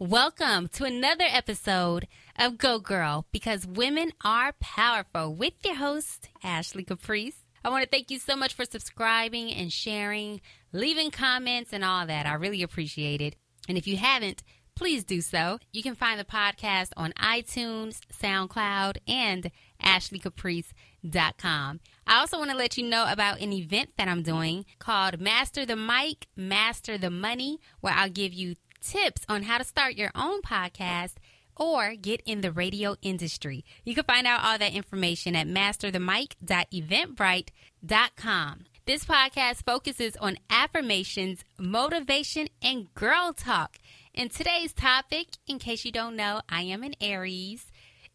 Welcome to another episode of Go Girl because women are powerful with your host, Ashley Caprice. I want to thank you so much for subscribing and sharing, leaving comments, and all that. I really appreciate it. And if you haven't, please do so. You can find the podcast on iTunes, SoundCloud, and ashleycaprice.com. I also want to let you know about an event that I'm doing called Master the Mic, Master the Money, where I'll give you tips on how to start your own podcast or get in the radio industry. You can find out all that information at masterthemic.eventbrite.com. This podcast focuses on affirmations, motivation, and girl talk. And today's topic, in case you don't know, I am an Aries.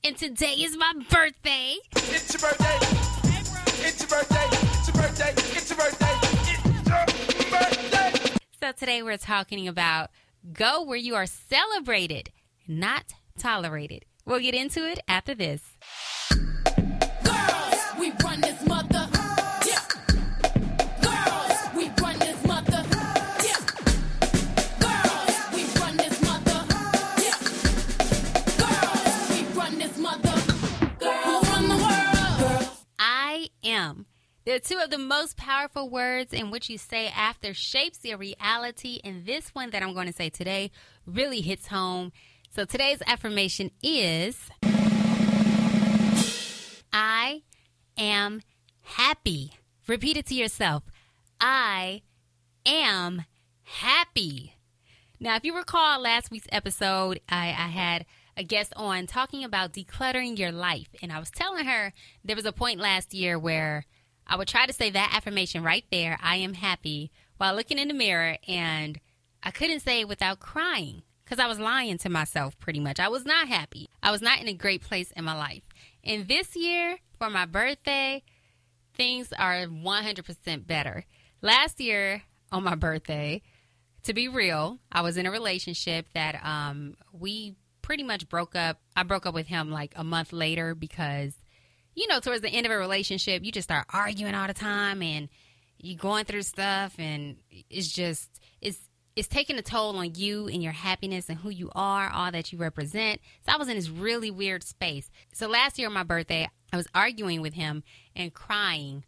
And today is my birthday. It's your birthday. It's your birthday. It's your birthday. It's your birthday. It's your birthday. So today we're talking about go where you are celebrated, not tolerated. We'll get into it after this. Girls, we run this two of the most powerful words in which you say after shapes your reality, and this one that I'm going to say today really hits home. So today's affirmation is I am happy. Repeat it to yourself. I am happy. Now, if you recall last week's episode, I, I had a guest on talking about decluttering your life. And I was telling her there was a point last year where I would try to say that affirmation right there I am happy while looking in the mirror. And I couldn't say it without crying because I was lying to myself pretty much. I was not happy. I was not in a great place in my life. And this year, for my birthday, things are 100% better. Last year, on my birthday, to be real, I was in a relationship that um, we pretty much broke up. I broke up with him like a month later because, you know, towards the end of a relationship, you just start arguing all the time and you're going through stuff, and it's just it's it's taking a toll on you and your happiness and who you are, all that you represent. So I was in this really weird space. So last year on my birthday, I was arguing with him and crying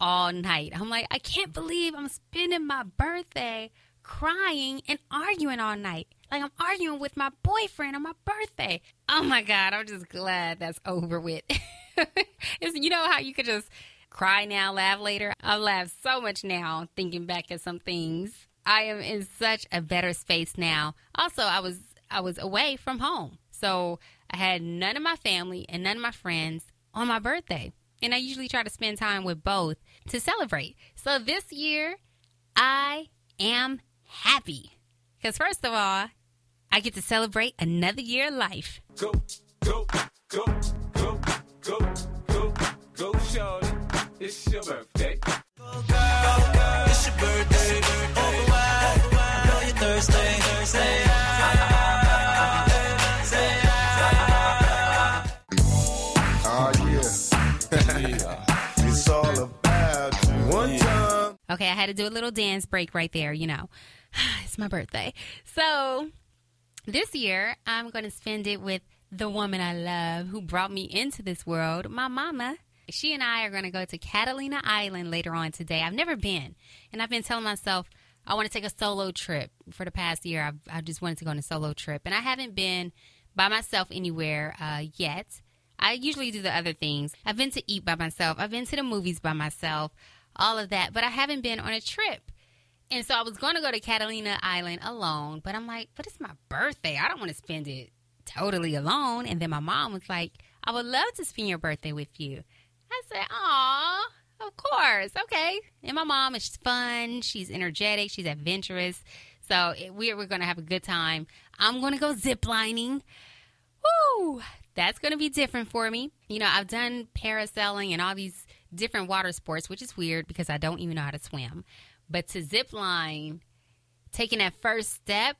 all night. I'm like, I can't believe I'm spending my birthday crying and arguing all night. Like I'm arguing with my boyfriend on my birthday. Oh my God, I'm just glad that's over with. you know how you could just cry now, laugh later? I laugh so much now thinking back at some things. I am in such a better space now. Also, I was I was away from home. So I had none of my family and none of my friends on my birthday. And I usually try to spend time with both to celebrate. So this year, I am happy. Because, first of all, I get to celebrate another year of life. Go, go, go, go, go, go, go, shorty. It's your birthday. It's your birthday. Over wide. I know you're thirsty. Say. Say yeah. it's all about you. One time. Okay, I had to do a little dance break right there, you know. it's my birthday. So this year, I'm going to spend it with the woman I love who brought me into this world, my mama. She and I are going to go to Catalina Island later on today. I've never been, and I've been telling myself I want to take a solo trip. For the past year, I've, I just wanted to go on a solo trip, and I haven't been by myself anywhere uh, yet. I usually do the other things. I've been to eat by myself. I've been to the movies by myself, all of that, but I haven't been on a trip. And so I was going to go to Catalina Island alone, but I'm like, but it's my birthday. I don't want to spend it totally alone. And then my mom was like, I would love to spend your birthday with you. I said, Aw, of course. Okay. And my mom is fun. She's energetic. She's adventurous. So it, we're, we're going to have a good time. I'm going to go ziplining. Woo! That's going to be different for me. You know, I've done parasailing and all these different water sports, which is weird because I don't even know how to swim. But to zip line, taking that first step,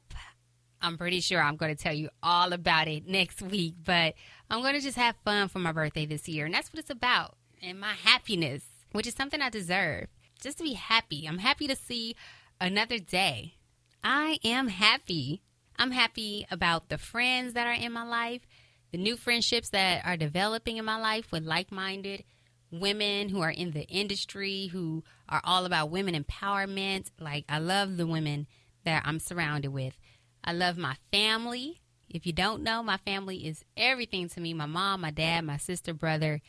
I'm pretty sure I'm going to tell you all about it next week. But I'm going to just have fun for my birthday this year. And that's what it's about. And my happiness, which is something I deserve. Just to be happy. I'm happy to see another day. I am happy. I'm happy about the friends that are in my life, the new friendships that are developing in my life with like minded women who are in the industry, who are all about women empowerment. Like, I love the women that I'm surrounded with. I love my family. If you don't know, my family is everything to me my mom, my dad, my sister, brother,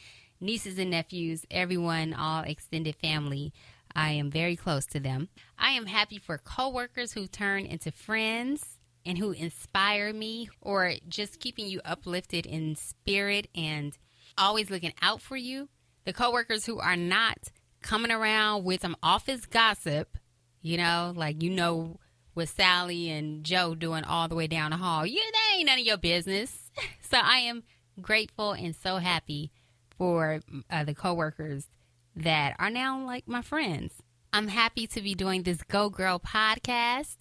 nieces and nephews, everyone, all extended family. I am very close to them. I am happy for coworkers who turn into friends and who inspire me or just keeping you uplifted in spirit and always looking out for you. The coworkers who are not coming around with some office gossip, you know, like you know what Sally and Joe doing all the way down the hall. Yeah, that ain't none of your business. so I am grateful and so happy for uh, the coworkers that are now like my friends. I'm happy to be doing this Go Girl podcast.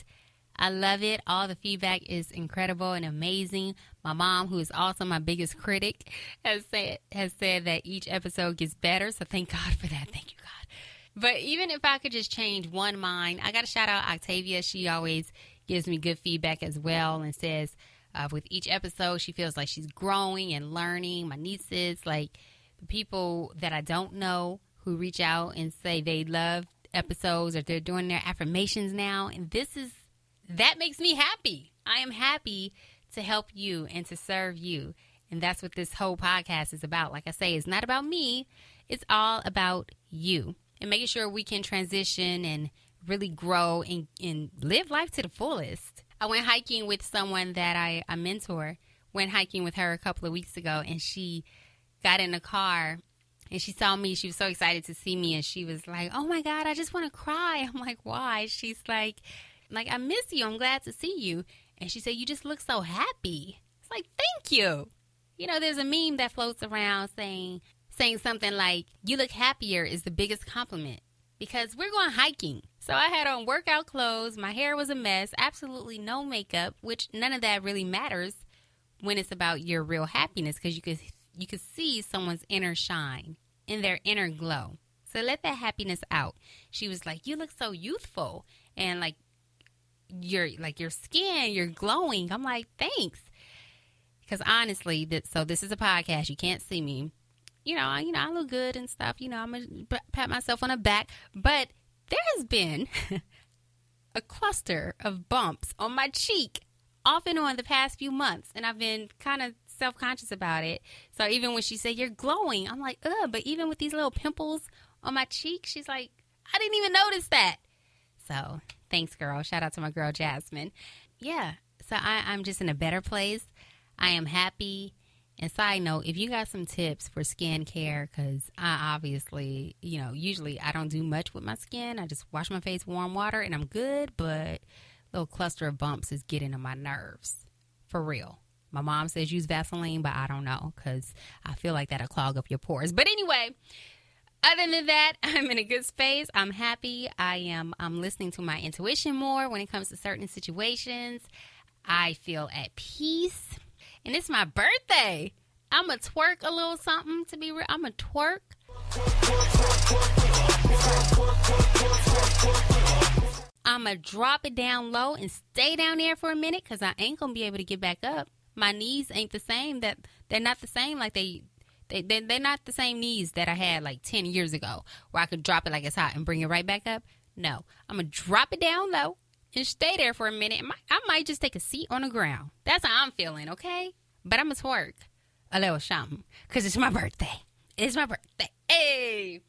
I love it. All the feedback is incredible and amazing. My mom, who is also my biggest critic, has said has said that each episode gets better. So thank God for that. Thank you, God. But even if I could just change one mind, I got to shout out Octavia. She always gives me good feedback as well and says uh, with each episode, she feels like she's growing and learning. My nieces, like the people that I don't know who reach out and say they love episodes or they're doing their affirmations now. And this is, that makes me happy. I am happy to help you and to serve you. And that's what this whole podcast is about. Like I say, it's not about me, it's all about you and making sure we can transition and really grow and, and live life to the fullest. I went hiking with someone that I, I mentor, went hiking with her a couple of weeks ago, and she got in the car and she saw me. She was so excited to see me, and she was like, "Oh my God, I just want to cry." I'm like, "Why?" She's like, "Like I miss you. I'm glad to see you." And she said, "You just look so happy." It's like, "Thank you." You know, there's a meme that floats around saying saying something like, "You look happier" is the biggest compliment because we're going hiking. So I had on workout clothes. My hair was a mess. Absolutely no makeup, which none of that really matters when it's about your real happiness because you could you could see someone's inner shine in their inner glow. So let that happiness out. She was like, "You look so youthful and like your like your skin, you're glowing." I'm like, "Thanks." Because honestly, that so this is a podcast. You can't see me. You know, I, you know, I look good and stuff. You know, I'm gonna pat myself on the back, but there has been a cluster of bumps on my cheek off and on the past few months, and I've been kind of self conscious about it. So even when she said you're glowing, I'm like, ugh. But even with these little pimples on my cheek, she's like, I didn't even notice that. So thanks, girl. Shout out to my girl Jasmine. Yeah. So I, I'm just in a better place. I am happy. And side note, if you got some tips for skin care, because I obviously, you know, usually I don't do much with my skin. I just wash my face warm water and I'm good. But little cluster of bumps is getting on my nerves for real. My mom says use Vaseline, but I don't know because I feel like that'll clog up your pores. But anyway, other than that, I'm in a good space. I'm happy. I am. I'm listening to my intuition more when it comes to certain situations. I feel at peace, and it's my birthday. I'm a twerk a little something to be real. I'm a twerk. I'm gonna drop it down low and stay down there for a minute because I ain't gonna be able to get back up. My knees ain't the same. That they're not the same like they. They, they, they're not the same knees that I had like 10 years ago where I could drop it like it's hot and bring it right back up. No, I'm going to drop it down low and stay there for a minute. I might, just take a seat on the ground. That's how I'm feeling, okay? But I'm going to twerk a little something because it's my birthday. It's my birthday. Hey!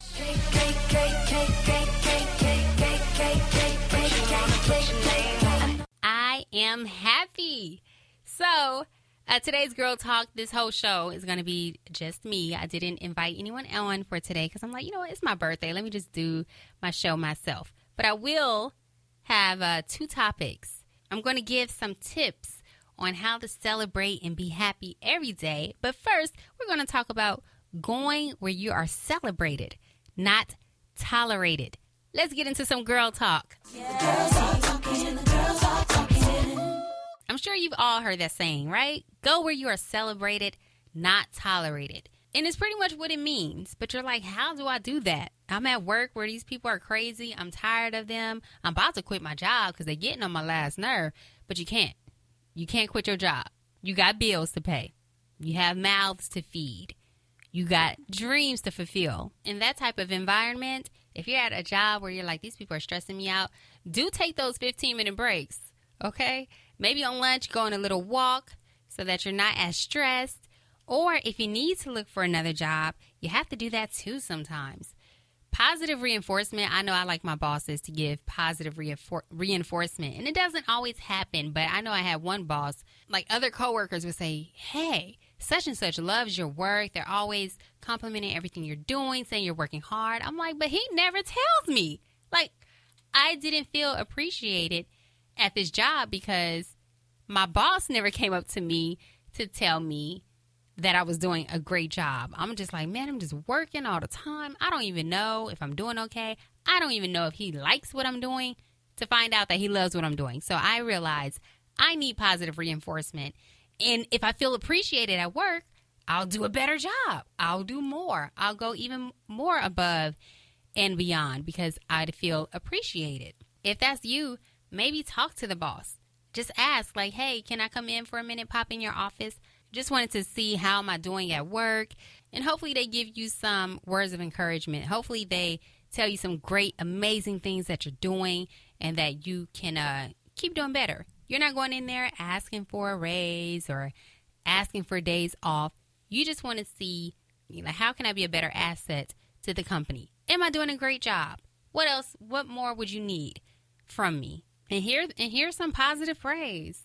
I am happy. So, uh, today's Girl Talk, this whole show is going to be just me. I didn't invite anyone on for today because I'm like, you know what? It's my birthday. Let me just do my show myself. But I will have uh, two topics. I'm going to give some tips on how to celebrate and be happy every day. But first, we're going to talk about going where you are celebrated, not tolerated. Let's get into some girl talk. I'm sure you've all heard that saying, right? Go where you are celebrated, not tolerated. And it's pretty much what it means. But you're like, how do I do that? I'm at work where these people are crazy. I'm tired of them. I'm about to quit my job because they're getting on my last nerve. But you can't. You can't quit your job. You got bills to pay. You have mouths to feed. You got dreams to fulfill. In that type of environment, if you're at a job where you're like, these people are stressing me out, do take those 15 minute breaks, okay? Maybe on lunch, go on a little walk so that you're not as stressed. Or if you need to look for another job, you have to do that too sometimes. Positive reinforcement. I know I like my bosses to give positive reinfor- reinforcement, and it doesn't always happen. But I know I had one boss, like other coworkers would say, "Hey, such and such loves your work. They're always complimenting everything you're doing, saying you're working hard." I'm like, but he never tells me. Like, I didn't feel appreciated at this job because my boss never came up to me to tell me that I was doing a great job. I'm just like, man, I'm just working all the time. I don't even know if I'm doing okay. I don't even know if he likes what I'm doing to find out that he loves what I'm doing. So I realize I need positive reinforcement. And if I feel appreciated at work, I'll do a better job. I'll do more. I'll go even more above and beyond because I'd feel appreciated. If that's you, maybe talk to the boss. Just ask, like, hey, can I come in for a minute, pop in your office? Just wanted to see how am I doing at work. And hopefully they give you some words of encouragement. Hopefully they tell you some great, amazing things that you're doing and that you can uh, keep doing better. You're not going in there asking for a raise or asking for days off. You just want to see, you know, how can I be a better asset to the company? Am I doing a great job? What else? What more would you need from me? And here, and here's some positive praise.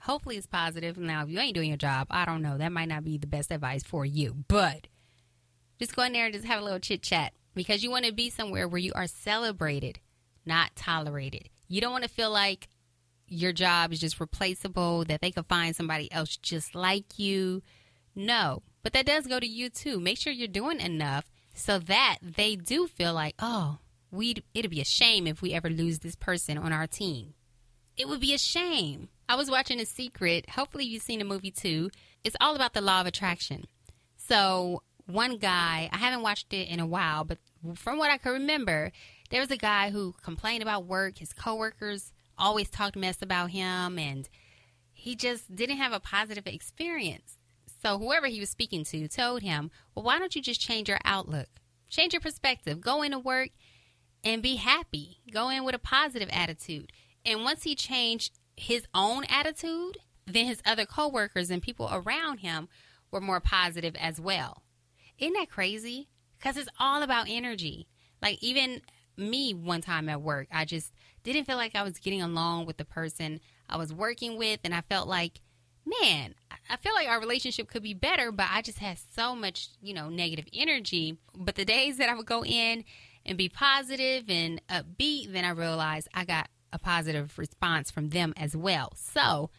Hopefully, it's positive. Now, if you ain't doing your job, I don't know. That might not be the best advice for you, but just go in there and just have a little chit chat because you want to be somewhere where you are celebrated, not tolerated. You don't want to feel like your job is just replaceable, that they could find somebody else just like you. No, but that does go to you too. Make sure you're doing enough so that they do feel like, oh, we it'd be a shame if we ever lose this person on our team. It would be a shame. I was watching A Secret. Hopefully, you've seen the movie too. It's all about the law of attraction. So, one guy, I haven't watched it in a while, but from what I can remember, there was a guy who complained about work. His coworkers always talked mess about him, and he just didn't have a positive experience. So, whoever he was speaking to told him, Well, why don't you just change your outlook? Change your perspective. Go into work and be happy. Go in with a positive attitude. And once he changed his own attitude, then his other coworkers and people around him were more positive as well. Isn't that crazy? Because it's all about energy. Like, even me, one time at work, I just didn't feel like I was getting along with the person I was working with. And I felt like, man, I feel like our relationship could be better, but I just had so much, you know, negative energy. But the days that I would go in and be positive and upbeat, then I realized I got a positive response from them as well. So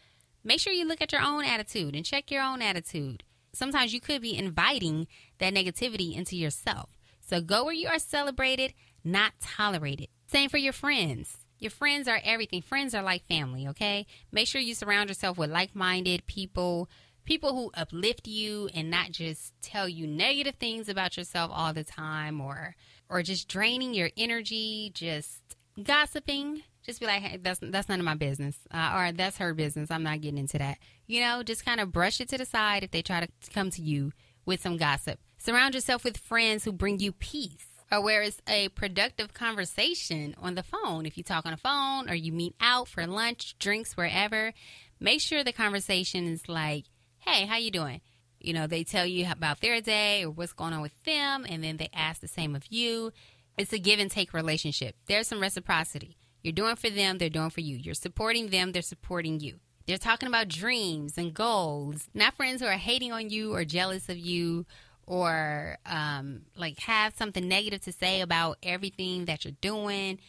make sure you look at your own attitude and check your own attitude. Sometimes you could be inviting that negativity into yourself. So go where you are celebrated, not tolerated. Same for your friends. Your friends are everything. Friends are like family, okay? Make sure you surround yourself with like minded people, people who uplift you and not just tell you negative things about yourself all the time or or just draining your energy, just gossiping. Just be like, hey, that's that's none of my business, uh, or that's her business. I'm not getting into that. You know, just kind of brush it to the side if they try to come to you with some gossip. Surround yourself with friends who bring you peace, or where it's a productive conversation on the phone. If you talk on the phone, or you meet out for lunch, drinks, wherever, make sure the conversation is like, "Hey, how you doing?" You know, they tell you about their day or what's going on with them, and then they ask the same of you. It's a give and take relationship. There's some reciprocity. You're doing for them, they're doing for you. You're supporting them, they're supporting you. They're talking about dreams and goals, not friends who are hating on you or jealous of you or um, like have something negative to say about everything that you're doing.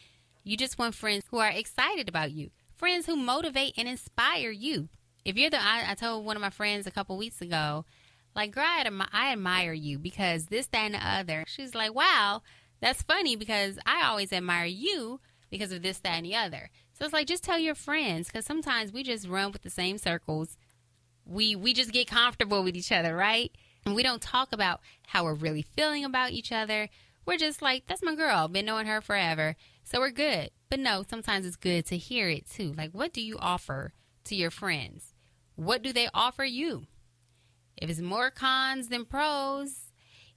You just want friends who are excited about you, friends who motivate and inspire you. If you're the, I, I told one of my friends a couple weeks ago, like, girl, I, admi- I admire you because this, that, and the other. She's like, wow, that's funny because I always admire you because of this, that, and the other. So it's like, just tell your friends because sometimes we just run with the same circles. We we just get comfortable with each other, right? And we don't talk about how we're really feeling about each other. We're just like, that's my girl. Been knowing her forever. So we're good. But no, sometimes it's good to hear it too. Like, what do you offer to your friends? what do they offer you? If it's more cons than pros,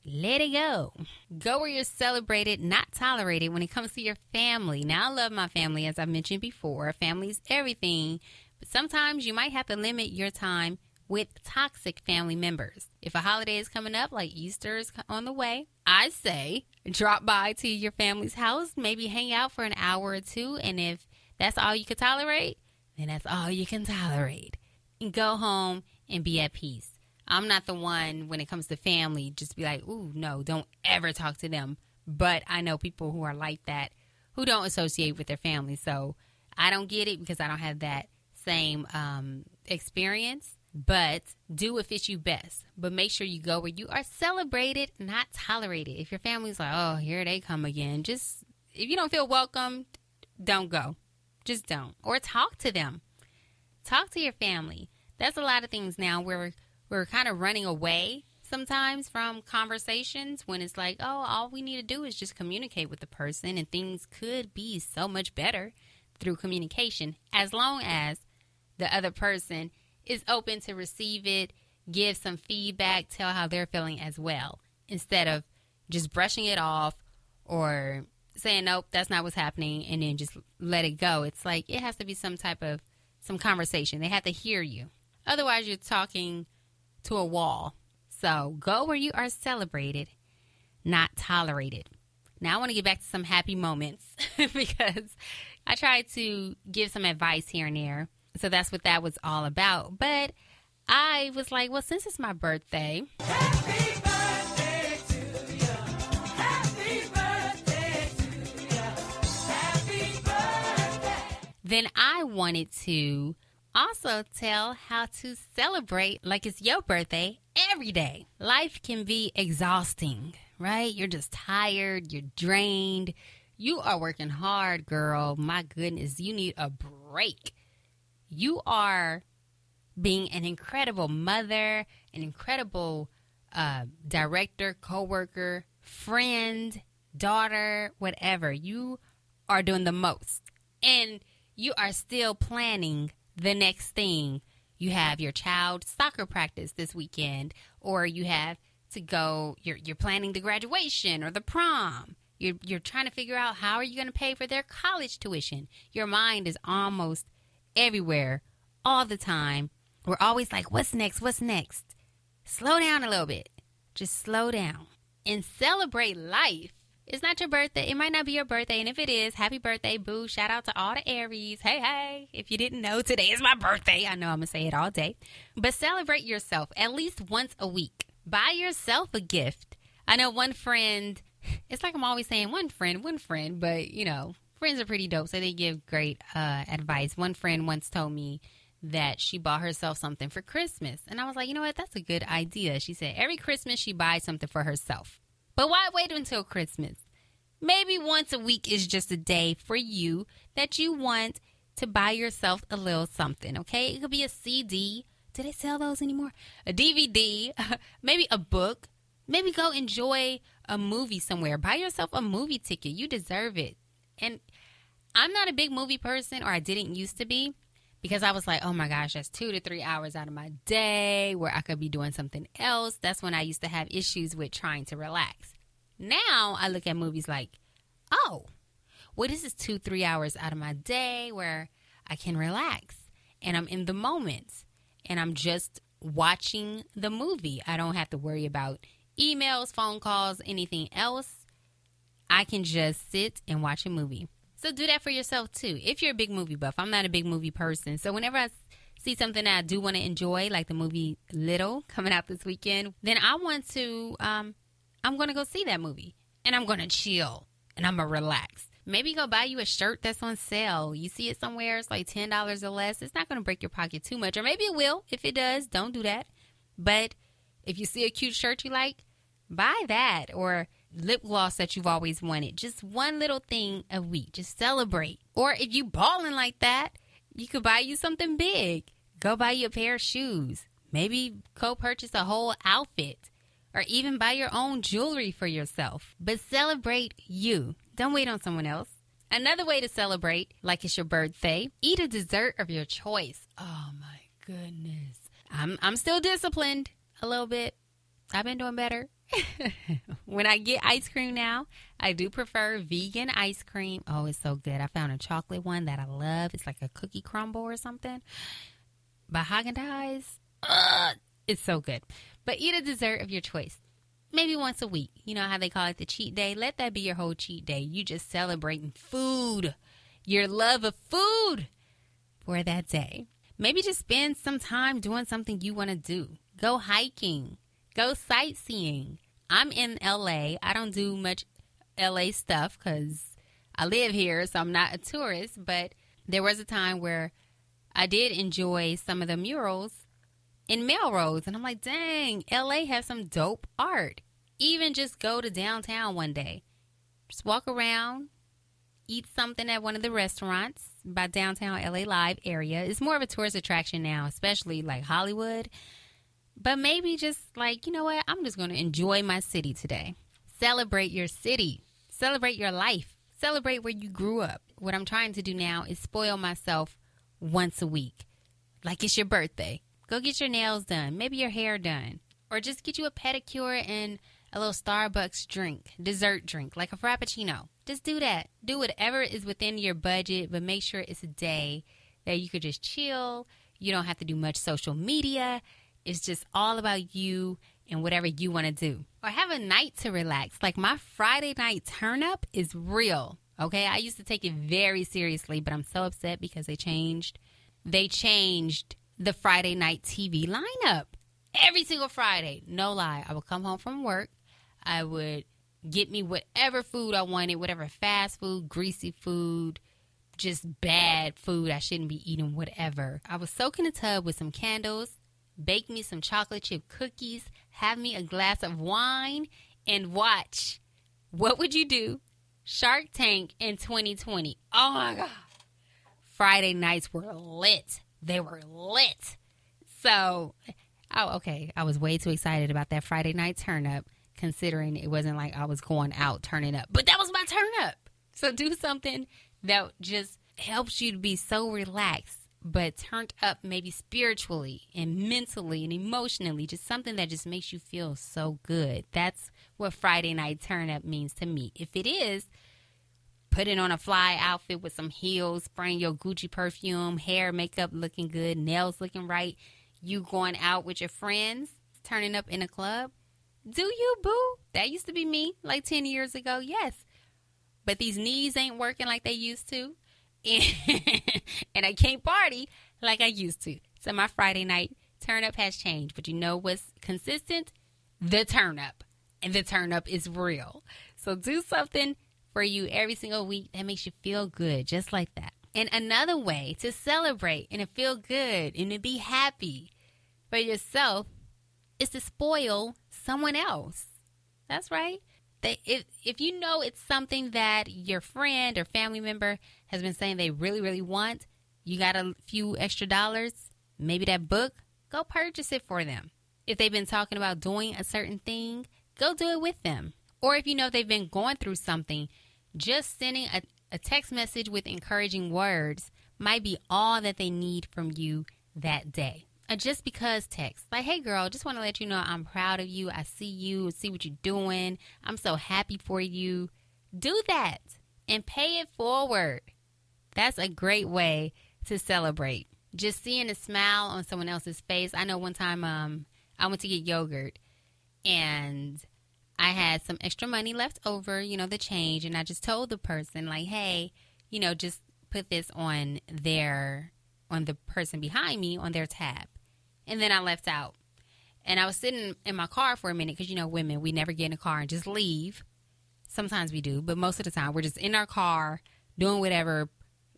let it go. Go where you're celebrated, not tolerated when it comes to your family. Now, I love my family, as I mentioned before. Family's everything. But sometimes you might have to limit your time with toxic family members. If a holiday is coming up, like Easter is on the way, I say drop by to your family's house, maybe hang out for an hour or two. And if that's all you can tolerate, then that's all you can tolerate. And go home and be at peace. I'm not the one when it comes to family, just be like, ooh, no, don't ever talk to them. But I know people who are like that who don't associate with their family. So I don't get it because I don't have that same um, experience. But do what fits you best. But make sure you go where you are celebrated, not tolerated. If your family's like, oh, here they come again, just if you don't feel welcome, don't go. Just don't. Or talk to them. Talk to your family. That's a lot of things now where we're kind of running away sometimes from conversations when it's like, oh, all we need to do is just communicate with the person and things could be so much better through communication as long as the other person is open to receive it, give some feedback, tell how they're feeling as well, instead of just brushing it off or saying, nope, that's not what's happening, and then just let it go. It's like it has to be some type of some conversation. They have to hear you. Otherwise, you're talking to a wall. So go where you are celebrated, not tolerated. Now I want to get back to some happy moments because I tried to give some advice here and there. So that's what that was all about. But I was like, well, since it's my birthday, Happy then I wanted to also tell how to celebrate like it's your birthday every day. Life can be exhausting, right? You're just tired, you're drained. You are working hard, girl. My goodness, you need a break. You are being an incredible mother, an incredible uh, director, coworker, friend, daughter, whatever. You are doing the most. And you are still planning the next thing. You have your child soccer practice this weekend, or you have to go, you're, you're planning the graduation or the prom. You're, you're trying to figure out how are you going to pay for their college tuition. Your mind is almost everywhere all the time. We're always like, what's next? What's next? Slow down a little bit. Just slow down and celebrate life. It's not your birthday. It might not be your birthday. And if it is, happy birthday, boo. Shout out to all the Aries. Hey, hey. If you didn't know, today is my birthday. I know I'm going to say it all day. But celebrate yourself at least once a week. Buy yourself a gift. I know one friend, it's like I'm always saying one friend, one friend, but you know, friends are pretty dope. So they give great uh, advice. One friend once told me that she bought herself something for Christmas. And I was like, you know what? That's a good idea. She said every Christmas she buys something for herself. But why wait until Christmas? Maybe once a week is just a day for you that you want to buy yourself a little something, okay? It could be a CD. Do they sell those anymore? A DVD, maybe a book. Maybe go enjoy a movie somewhere. Buy yourself a movie ticket. You deserve it. And I'm not a big movie person, or I didn't used to be, because I was like, oh my gosh, that's two to three hours out of my day where I could be doing something else. That's when I used to have issues with trying to relax. Now I look at movies like, oh, well, this is two, three hours out of my day where I can relax and I'm in the moment and I'm just watching the movie. I don't have to worry about emails, phone calls, anything else. I can just sit and watch a movie. So do that for yourself too. If you're a big movie buff, I'm not a big movie person. So whenever I see something that I do want to enjoy, like the movie Little coming out this weekend, then I want to, um, I'm going to go see that movie and I'm going to chill and I'm going to relax. Maybe go buy you a shirt that's on sale. You see it somewhere, it's like $10 or less. It's not going to break your pocket too much, or maybe it will. If it does, don't do that. But if you see a cute shirt you like, buy that or lip gloss that you've always wanted. Just one little thing a week. Just celebrate. Or if you balling like that, you could buy you something big. Go buy you a pair of shoes. Maybe co purchase a whole outfit. Or even buy your own jewelry for yourself. But celebrate you. Don't wait on someone else. Another way to celebrate, like it's your birthday, eat a dessert of your choice. Oh my goodness. I'm I'm still disciplined a little bit. I've been doing better. When I get ice cream now, I do prefer vegan ice cream. Oh, it's so good. I found a chocolate one that I love. It's like a cookie crumble or something. By Dazs. Uh, it's so good. But eat a dessert of your choice. Maybe once a week. You know how they call it the cheat day? Let that be your whole cheat day. You just celebrating food, your love of food for that day. Maybe just spend some time doing something you want to do. Go hiking, go sightseeing. I'm in LA. I don't do much LA stuff because I live here, so I'm not a tourist. But there was a time where I did enjoy some of the murals in Melrose, and I'm like, dang, LA has some dope art. Even just go to downtown one day, just walk around, eat something at one of the restaurants by downtown LA Live area. It's more of a tourist attraction now, especially like Hollywood. But maybe just like, you know what? I'm just going to enjoy my city today. Celebrate your city. Celebrate your life. Celebrate where you grew up. What I'm trying to do now is spoil myself once a week. Like it's your birthday. Go get your nails done, maybe your hair done, or just get you a pedicure and a little Starbucks drink, dessert drink, like a Frappuccino. Just do that. Do whatever is within your budget, but make sure it's a day that you could just chill. You don't have to do much social media. It's just all about you and whatever you want to do. Or have a night to relax. Like my Friday night turn up is real. Okay. I used to take it very seriously, but I'm so upset because they changed. They changed the Friday night TV lineup every single Friday. No lie. I would come home from work. I would get me whatever food I wanted, whatever fast food, greasy food, just bad food I shouldn't be eating, whatever. I would soak in a tub with some candles, bake me some chocolate chip cookies, have me a glass of wine, and watch. What would you do? Shark Tank in 2020. Oh my God. Friday nights were lit. They were lit. So, oh, okay. I was way too excited about that Friday night turn up, considering it wasn't like I was going out turning up, but that was my turn up. So, do something that just helps you to be so relaxed, but turned up maybe spiritually and mentally and emotionally. Just something that just makes you feel so good. That's what Friday night turn up means to me. If it is, putting on a fly outfit with some heels, spraying your Gucci perfume, hair, makeup looking good, nails looking right, you going out with your friends, turning up in a club. Do you, boo? That used to be me like 10 years ago, yes. But these knees ain't working like they used to. And, I can't party like I used to. So my Friday night turn up has changed. But you know what's consistent? The turn up. And the turn up is real. So do something for you every single week that makes you feel good, just like that. And another way to celebrate and to feel good and to be happy for yourself is to spoil someone else. That's right. They, if, if you know it's something that your friend or family member has been saying they really, really want, you got a few extra dollars, maybe that book, go purchase it for them. If they've been talking about doing a certain thing, go do it with them. Or if you know they've been going through something, just sending a, a text message with encouraging words might be all that they need from you that day. A just because text, like, hey girl, just want to let you know I'm proud of you. I see you, see what you're doing. I'm so happy for you. Do that and pay it forward. That's a great way to celebrate. Just seeing a smile on someone else's face. I know one time um, I went to get yogurt and I had some extra money left over, you know, the change, and I just told the person, like, hey, you know, just put this on their, on the person behind me on their tab. And then I left out. And I was sitting in my car for a minute because, you know, women, we never get in a car and just leave. Sometimes we do, but most of the time we're just in our car doing whatever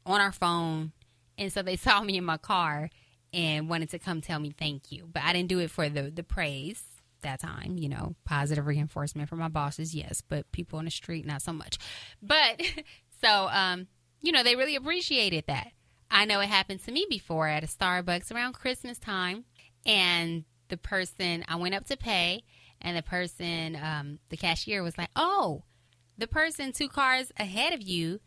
on our phone. And so they saw me in my car and wanted to come tell me thank you. But I didn't do it for the, the praise that time, you know, positive reinforcement from my bosses, yes, but people on the street, not so much. But so, um, you know, they really appreciated that. I know it happened to me before at a Starbucks around Christmas time, and the person I went up to pay, and the person, um, the cashier was like, "Oh, the person two cars ahead of you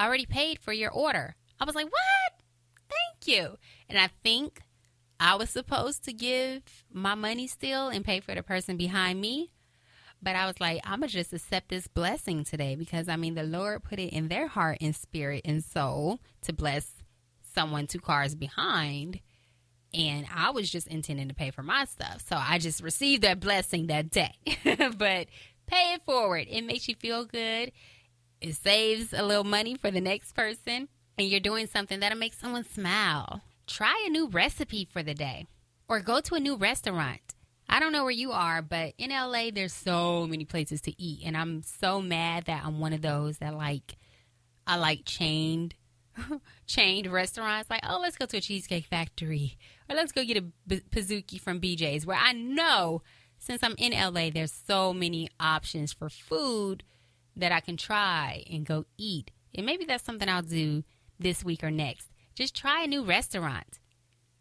already paid for your order." I was like, "What? Thank you." And I think I was supposed to give my money still and pay for the person behind me. But I was like, I'm going to just accept this blessing today because I mean, the Lord put it in their heart and spirit and soul to bless someone two cars behind. And I was just intending to pay for my stuff. So I just received that blessing that day. but pay it forward. It makes you feel good. It saves a little money for the next person. And you're doing something that'll make someone smile. Try a new recipe for the day or go to a new restaurant. I don't know where you are, but in LA, there's so many places to eat. And I'm so mad that I'm one of those that like, I like chained chained restaurants like oh let's go to a cheesecake factory or let's go get a B- pizookie from bj's where i know since i'm in la there's so many options for food that i can try and go eat. And maybe that's something i'll do this week or next. Just try a new restaurant.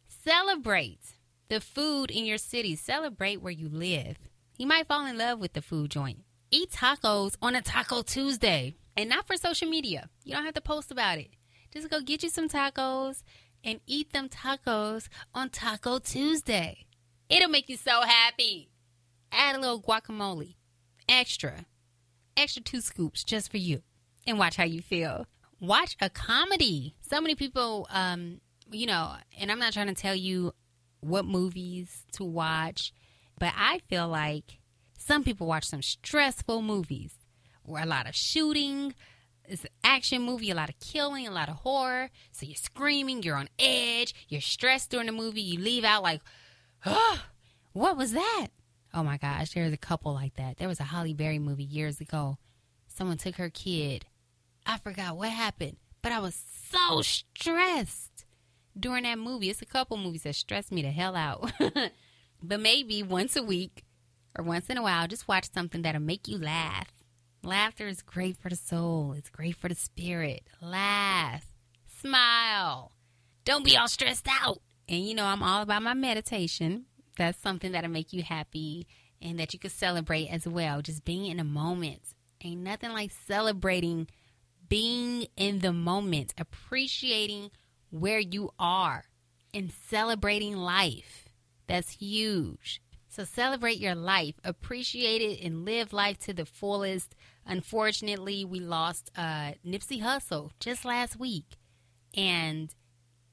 Celebrate the food in your city. Celebrate where you live. You might fall in love with the food joint. Eat tacos on a taco tuesday and not for social media. You don't have to post about it just go get you some tacos and eat them tacos on Taco Tuesday. It'll make you so happy. Add a little guacamole. Extra. Extra two scoops just for you. And watch how you feel. Watch a comedy. So many people, um, you know, and I'm not trying to tell you what movies to watch, but I feel like some people watch some stressful movies or a lot of shooting, it's an action movie, a lot of killing, a lot of horror. So you're screaming, you're on edge, you're stressed during the movie. You leave out like, oh, what was that? Oh my gosh, there's a couple like that. There was a Halle Berry movie years ago. Someone took her kid. I forgot what happened, but I was so stressed during that movie. It's a couple movies that stress me the hell out. but maybe once a week or once in a while, just watch something that'll make you laugh. Laughter is great for the soul. It's great for the spirit. Laugh. Smile. Don't be all stressed out. And you know, I'm all about my meditation. That's something that'll make you happy and that you can celebrate as well. Just being in the moment. Ain't nothing like celebrating being in the moment, appreciating where you are, and celebrating life. That's huge. So celebrate your life, appreciate it, and live life to the fullest. Unfortunately, we lost uh, Nipsey Hussle just last week, and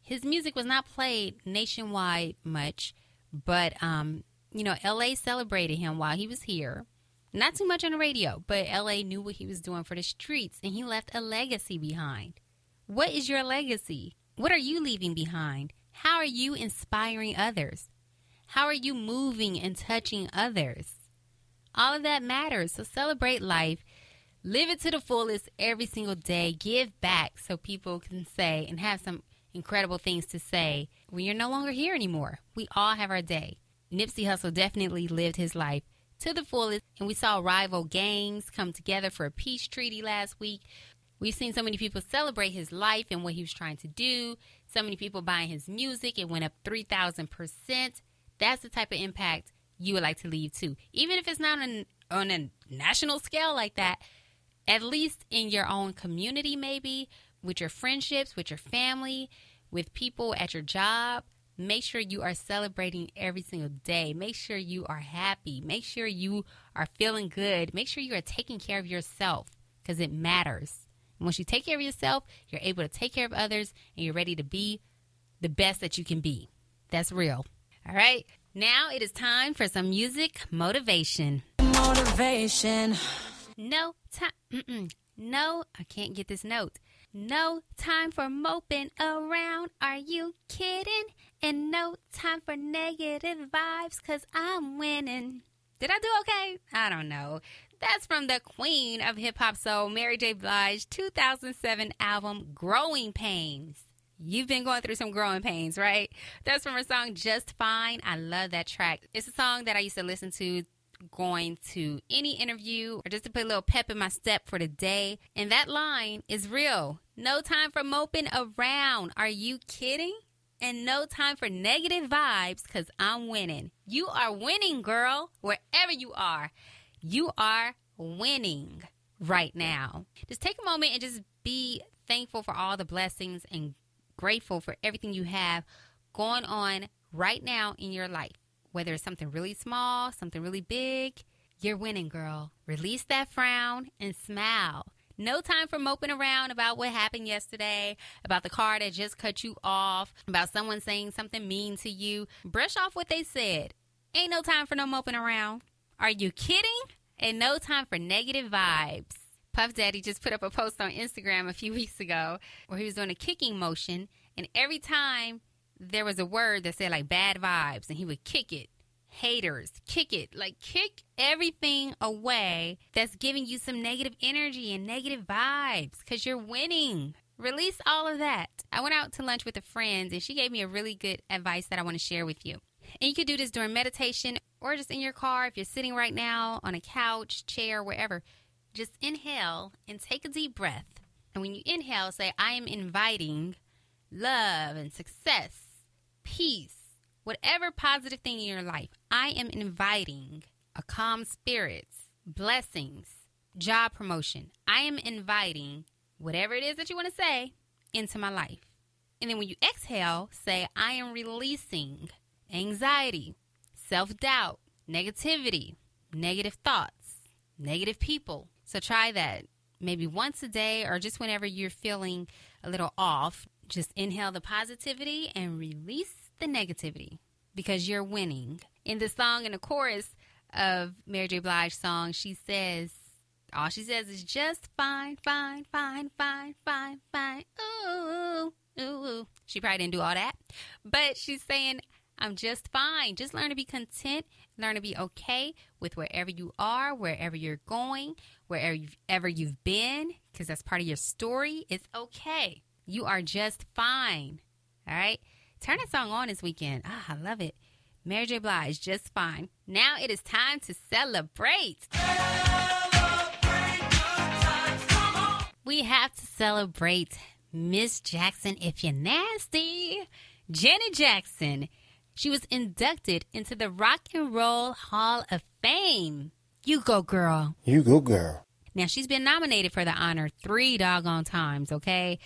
his music was not played nationwide much, but um, you know, LA celebrated him while he was here. Not too much on the radio, but LA knew what he was doing for the streets, and he left a legacy behind. What is your legacy? What are you leaving behind? How are you inspiring others? How are you moving and touching others? All of that matters. So celebrate life. Live it to the fullest every single day. Give back so people can say and have some incredible things to say when you're no longer here anymore. We all have our day. Nipsey Hussle definitely lived his life to the fullest, and we saw rival gangs come together for a peace treaty last week. We've seen so many people celebrate his life and what he was trying to do. So many people buying his music. It went up 3,000%. That's the type of impact you would like to leave too. Even if it's not on, on a national scale like that, at least in your own community, maybe with your friendships, with your family, with people at your job. Make sure you are celebrating every single day. Make sure you are happy. Make sure you are feeling good. Make sure you are taking care of yourself because it matters. And once you take care of yourself, you're able to take care of others and you're ready to be the best that you can be. That's real. All right. Now it is time for some music motivation. Motivation. No time. No, I can't get this note. No time for moping around. Are you kidding? And no time for negative vibes, cause I'm winning. Did I do okay? I don't know. That's from the queen of hip hop soul, Mary J. Blige, 2007 album, Growing Pains. You've been going through some growing pains, right? That's from her song Just Fine. I love that track. It's a song that I used to listen to going to any interview or just to put a little pep in my step for the day. And that line is real. No time for moping around. Are you kidding? And no time for negative vibes because I'm winning. You are winning, girl, wherever you are. You are winning right now. Just take a moment and just be thankful for all the blessings and grateful for everything you have going on right now in your life, whether it's something really small, something really big, you're winning, girl. Release that frown and smile. No time for moping around about what happened yesterday, about the car that just cut you off, about someone saying something mean to you. Brush off what they said. Ain't no time for no moping around. Are you kidding? And no time for negative vibes. Puff Daddy just put up a post on Instagram a few weeks ago where he was doing a kicking motion, and every time there was a word that said like bad vibes, and he would kick it. Haters, kick it. Like, kick everything away that's giving you some negative energy and negative vibes because you're winning. Release all of that. I went out to lunch with a friend, and she gave me a really good advice that I want to share with you. And you can do this during meditation or just in your car if you're sitting right now on a couch, chair, wherever. Just inhale and take a deep breath. And when you inhale, say, I am inviting love and success, peace, whatever positive thing in your life. I am inviting a calm spirit, blessings, job promotion. I am inviting whatever it is that you want to say into my life. And then when you exhale, say, I am releasing anxiety, self doubt, negativity, negative thoughts, negative people. So try that maybe once a day or just whenever you're feeling a little off. Just inhale the positivity and release the negativity because you're winning. In the song, in the chorus of Mary J. Blige's song, she says, all she says is just fine, fine, fine, fine, fine, fine. Ooh, ooh, ooh. She probably didn't do all that, but she's saying, I'm just fine. Just learn to be content, learn to be okay with wherever you are, wherever you're going, wherever you've, ever you've been, because that's part of your story. It's okay. You are just fine. All right? Turn that song on this weekend. Ah, I love it. Mary J. Blige, just fine. Now it is time to celebrate. We have to celebrate Miss Jackson if you're nasty. Janet Jackson. She was inducted into the Rock and Roll Hall of Fame. You go, girl. You go, girl. Now she's been nominated for the honor three doggone times, okay?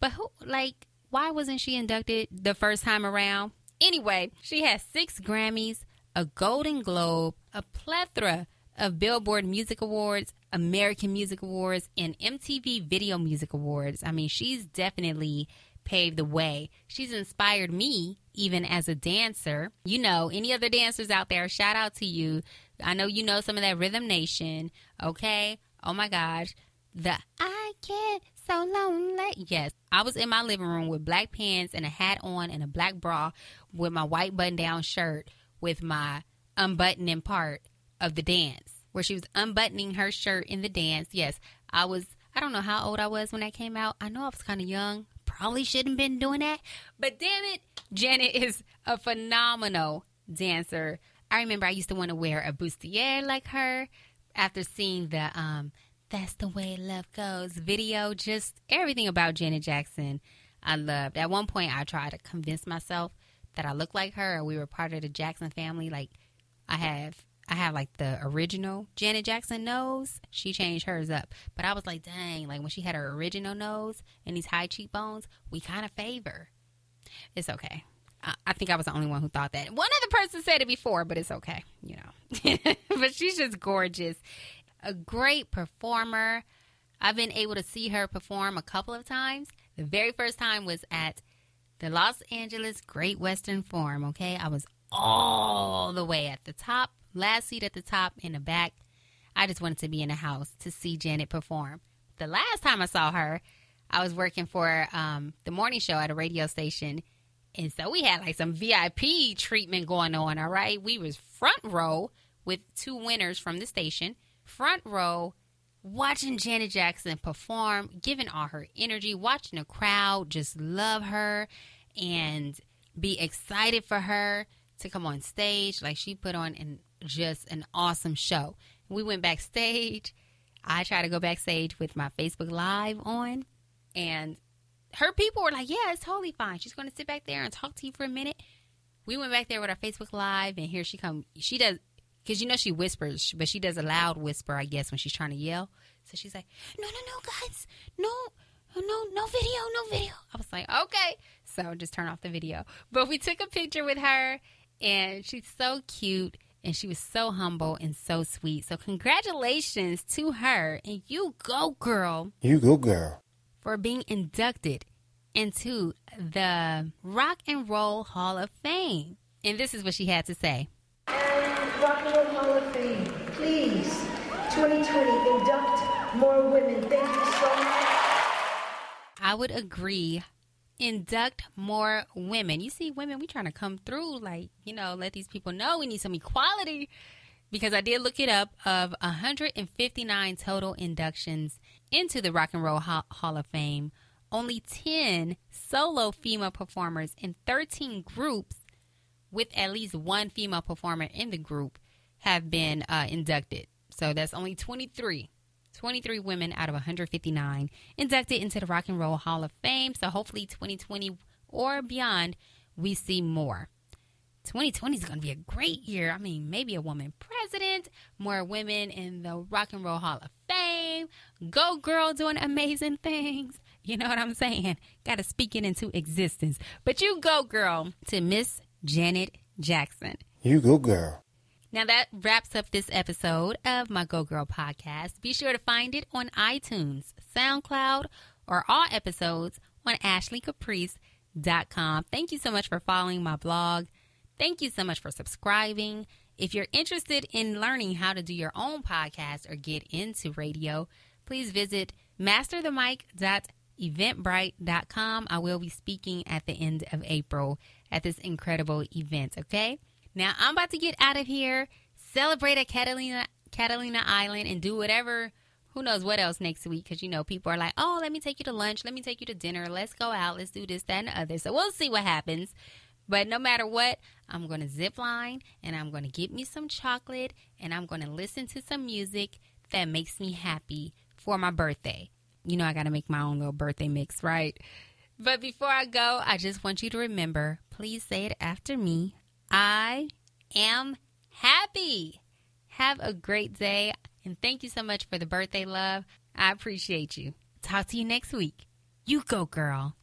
But who like why wasn't she inducted the first time around? Anyway, she has six Grammys, a Golden Globe, a plethora of Billboard Music Awards, American Music Awards, and MTV Video Music Awards. I mean, she's definitely paved the way. She's inspired me even as a dancer. You know, any other dancers out there, shout out to you. I know you know some of that Rhythm Nation, okay? Oh my gosh. The I get so lonely. Yes, I was in my living room with black pants and a hat on and a black bra with my white button down shirt with my unbuttoning part of the dance where she was unbuttoning her shirt in the dance. Yes, I was, I don't know how old I was when that came out. I know I was kind of young. Probably shouldn't have been doing that. But damn it, Janet is a phenomenal dancer. I remember I used to want to wear a bustier like her after seeing the um That's the Way Love Goes video. Just everything about Janet Jackson I loved. At one point I tried to convince myself that I looked like her we were part of the Jackson family. Like I have I have like the original Janet Jackson nose. She changed hers up. But I was like, dang, like when she had her original nose and these high cheekbones, we kind of favor. It's okay. I, think I was the only one who thought that. One other person said it before, but it's okay, you know. but she's just gorgeous. A great performer. I've been able to see her perform a couple of times. The very first time was at the Los Angeles Great Western Forum, okay? I was all the way at the top, last seat at the top in the back. I just wanted to be in the house to see Janet perform. The last time I saw her, I was working for um, the morning show at a radio station. And so we had like some VIP treatment going on, all right? We was front row with two winners from the station, front row watching Janet Jackson perform, giving all her energy, watching the crowd just love her and be excited for her to come on stage. Like she put on an, just an awesome show. We went backstage. I tried to go backstage with my Facebook Live on, and her people were like, "Yeah, it's totally fine. She's going to sit back there and talk to you for a minute." We went back there with our Facebook Live, and here she come. She does because you know she whispers, but she does a loud whisper, I guess, when she's trying to yell. So she's like, "No, no, no, guys, no, no, no video, no video. I was like, okay. So just turn off the video. But we took a picture with her, and she's so cute, and she was so humble and so sweet. So congratulations to her, and you go, girl, You go, girl. for being inducted into the Rock and Roll Hall of Fame. And this is what she had to say. Rock and Roll Hall of Fame, please, 2020, induct more women. Thank you so much. I would agree. Induct more women. You see, women, we trying to come through, like, you know, let these people know we need some equality. Because I did look it up of 159 total inductions into the Rock and Roll Hall of Fame. Only 10 solo female performers and 13 groups with at least one female performer in the group have been uh, inducted. So that's only 23. 23 women out of 159 inducted into the Rock and Roll Hall of Fame. So hopefully 2020 or beyond, we see more. 2020 is going to be a great year. I mean, maybe a woman president, more women in the Rock and Roll Hall of Fame. Go girl doing amazing things. You know what I'm saying? Got to speak it into existence. But you go girl to Miss Janet Jackson. You go, girl. Now that wraps up this episode of my Go Girl podcast. Be sure to find it on iTunes, SoundCloud, or all episodes on ashleycaprice.com. Thank you so much for following my blog. Thank you so much for subscribing. If you're interested in learning how to do your own podcast or get into radio, please visit masterthemic.eventbrite.com. I will be speaking at the end of April at this incredible event, okay? Now I'm about to get out of here, celebrate at Catalina Catalina Island and do whatever who knows what else next week because you know people are like, oh, let me take you to lunch, let me take you to dinner, let's go out, let's do this, that, and the other. So we'll see what happens. But no matter what, I'm to zip line and I'm to get me some chocolate and I'm to listen to some music that makes me happy for my birthday. You know, I got to make my own little birthday mix, right? But before I go, I just want you to remember please say it after me. I am happy. Have a great day and thank you so much for the birthday love. I appreciate you. Talk to you next week. You go, girl.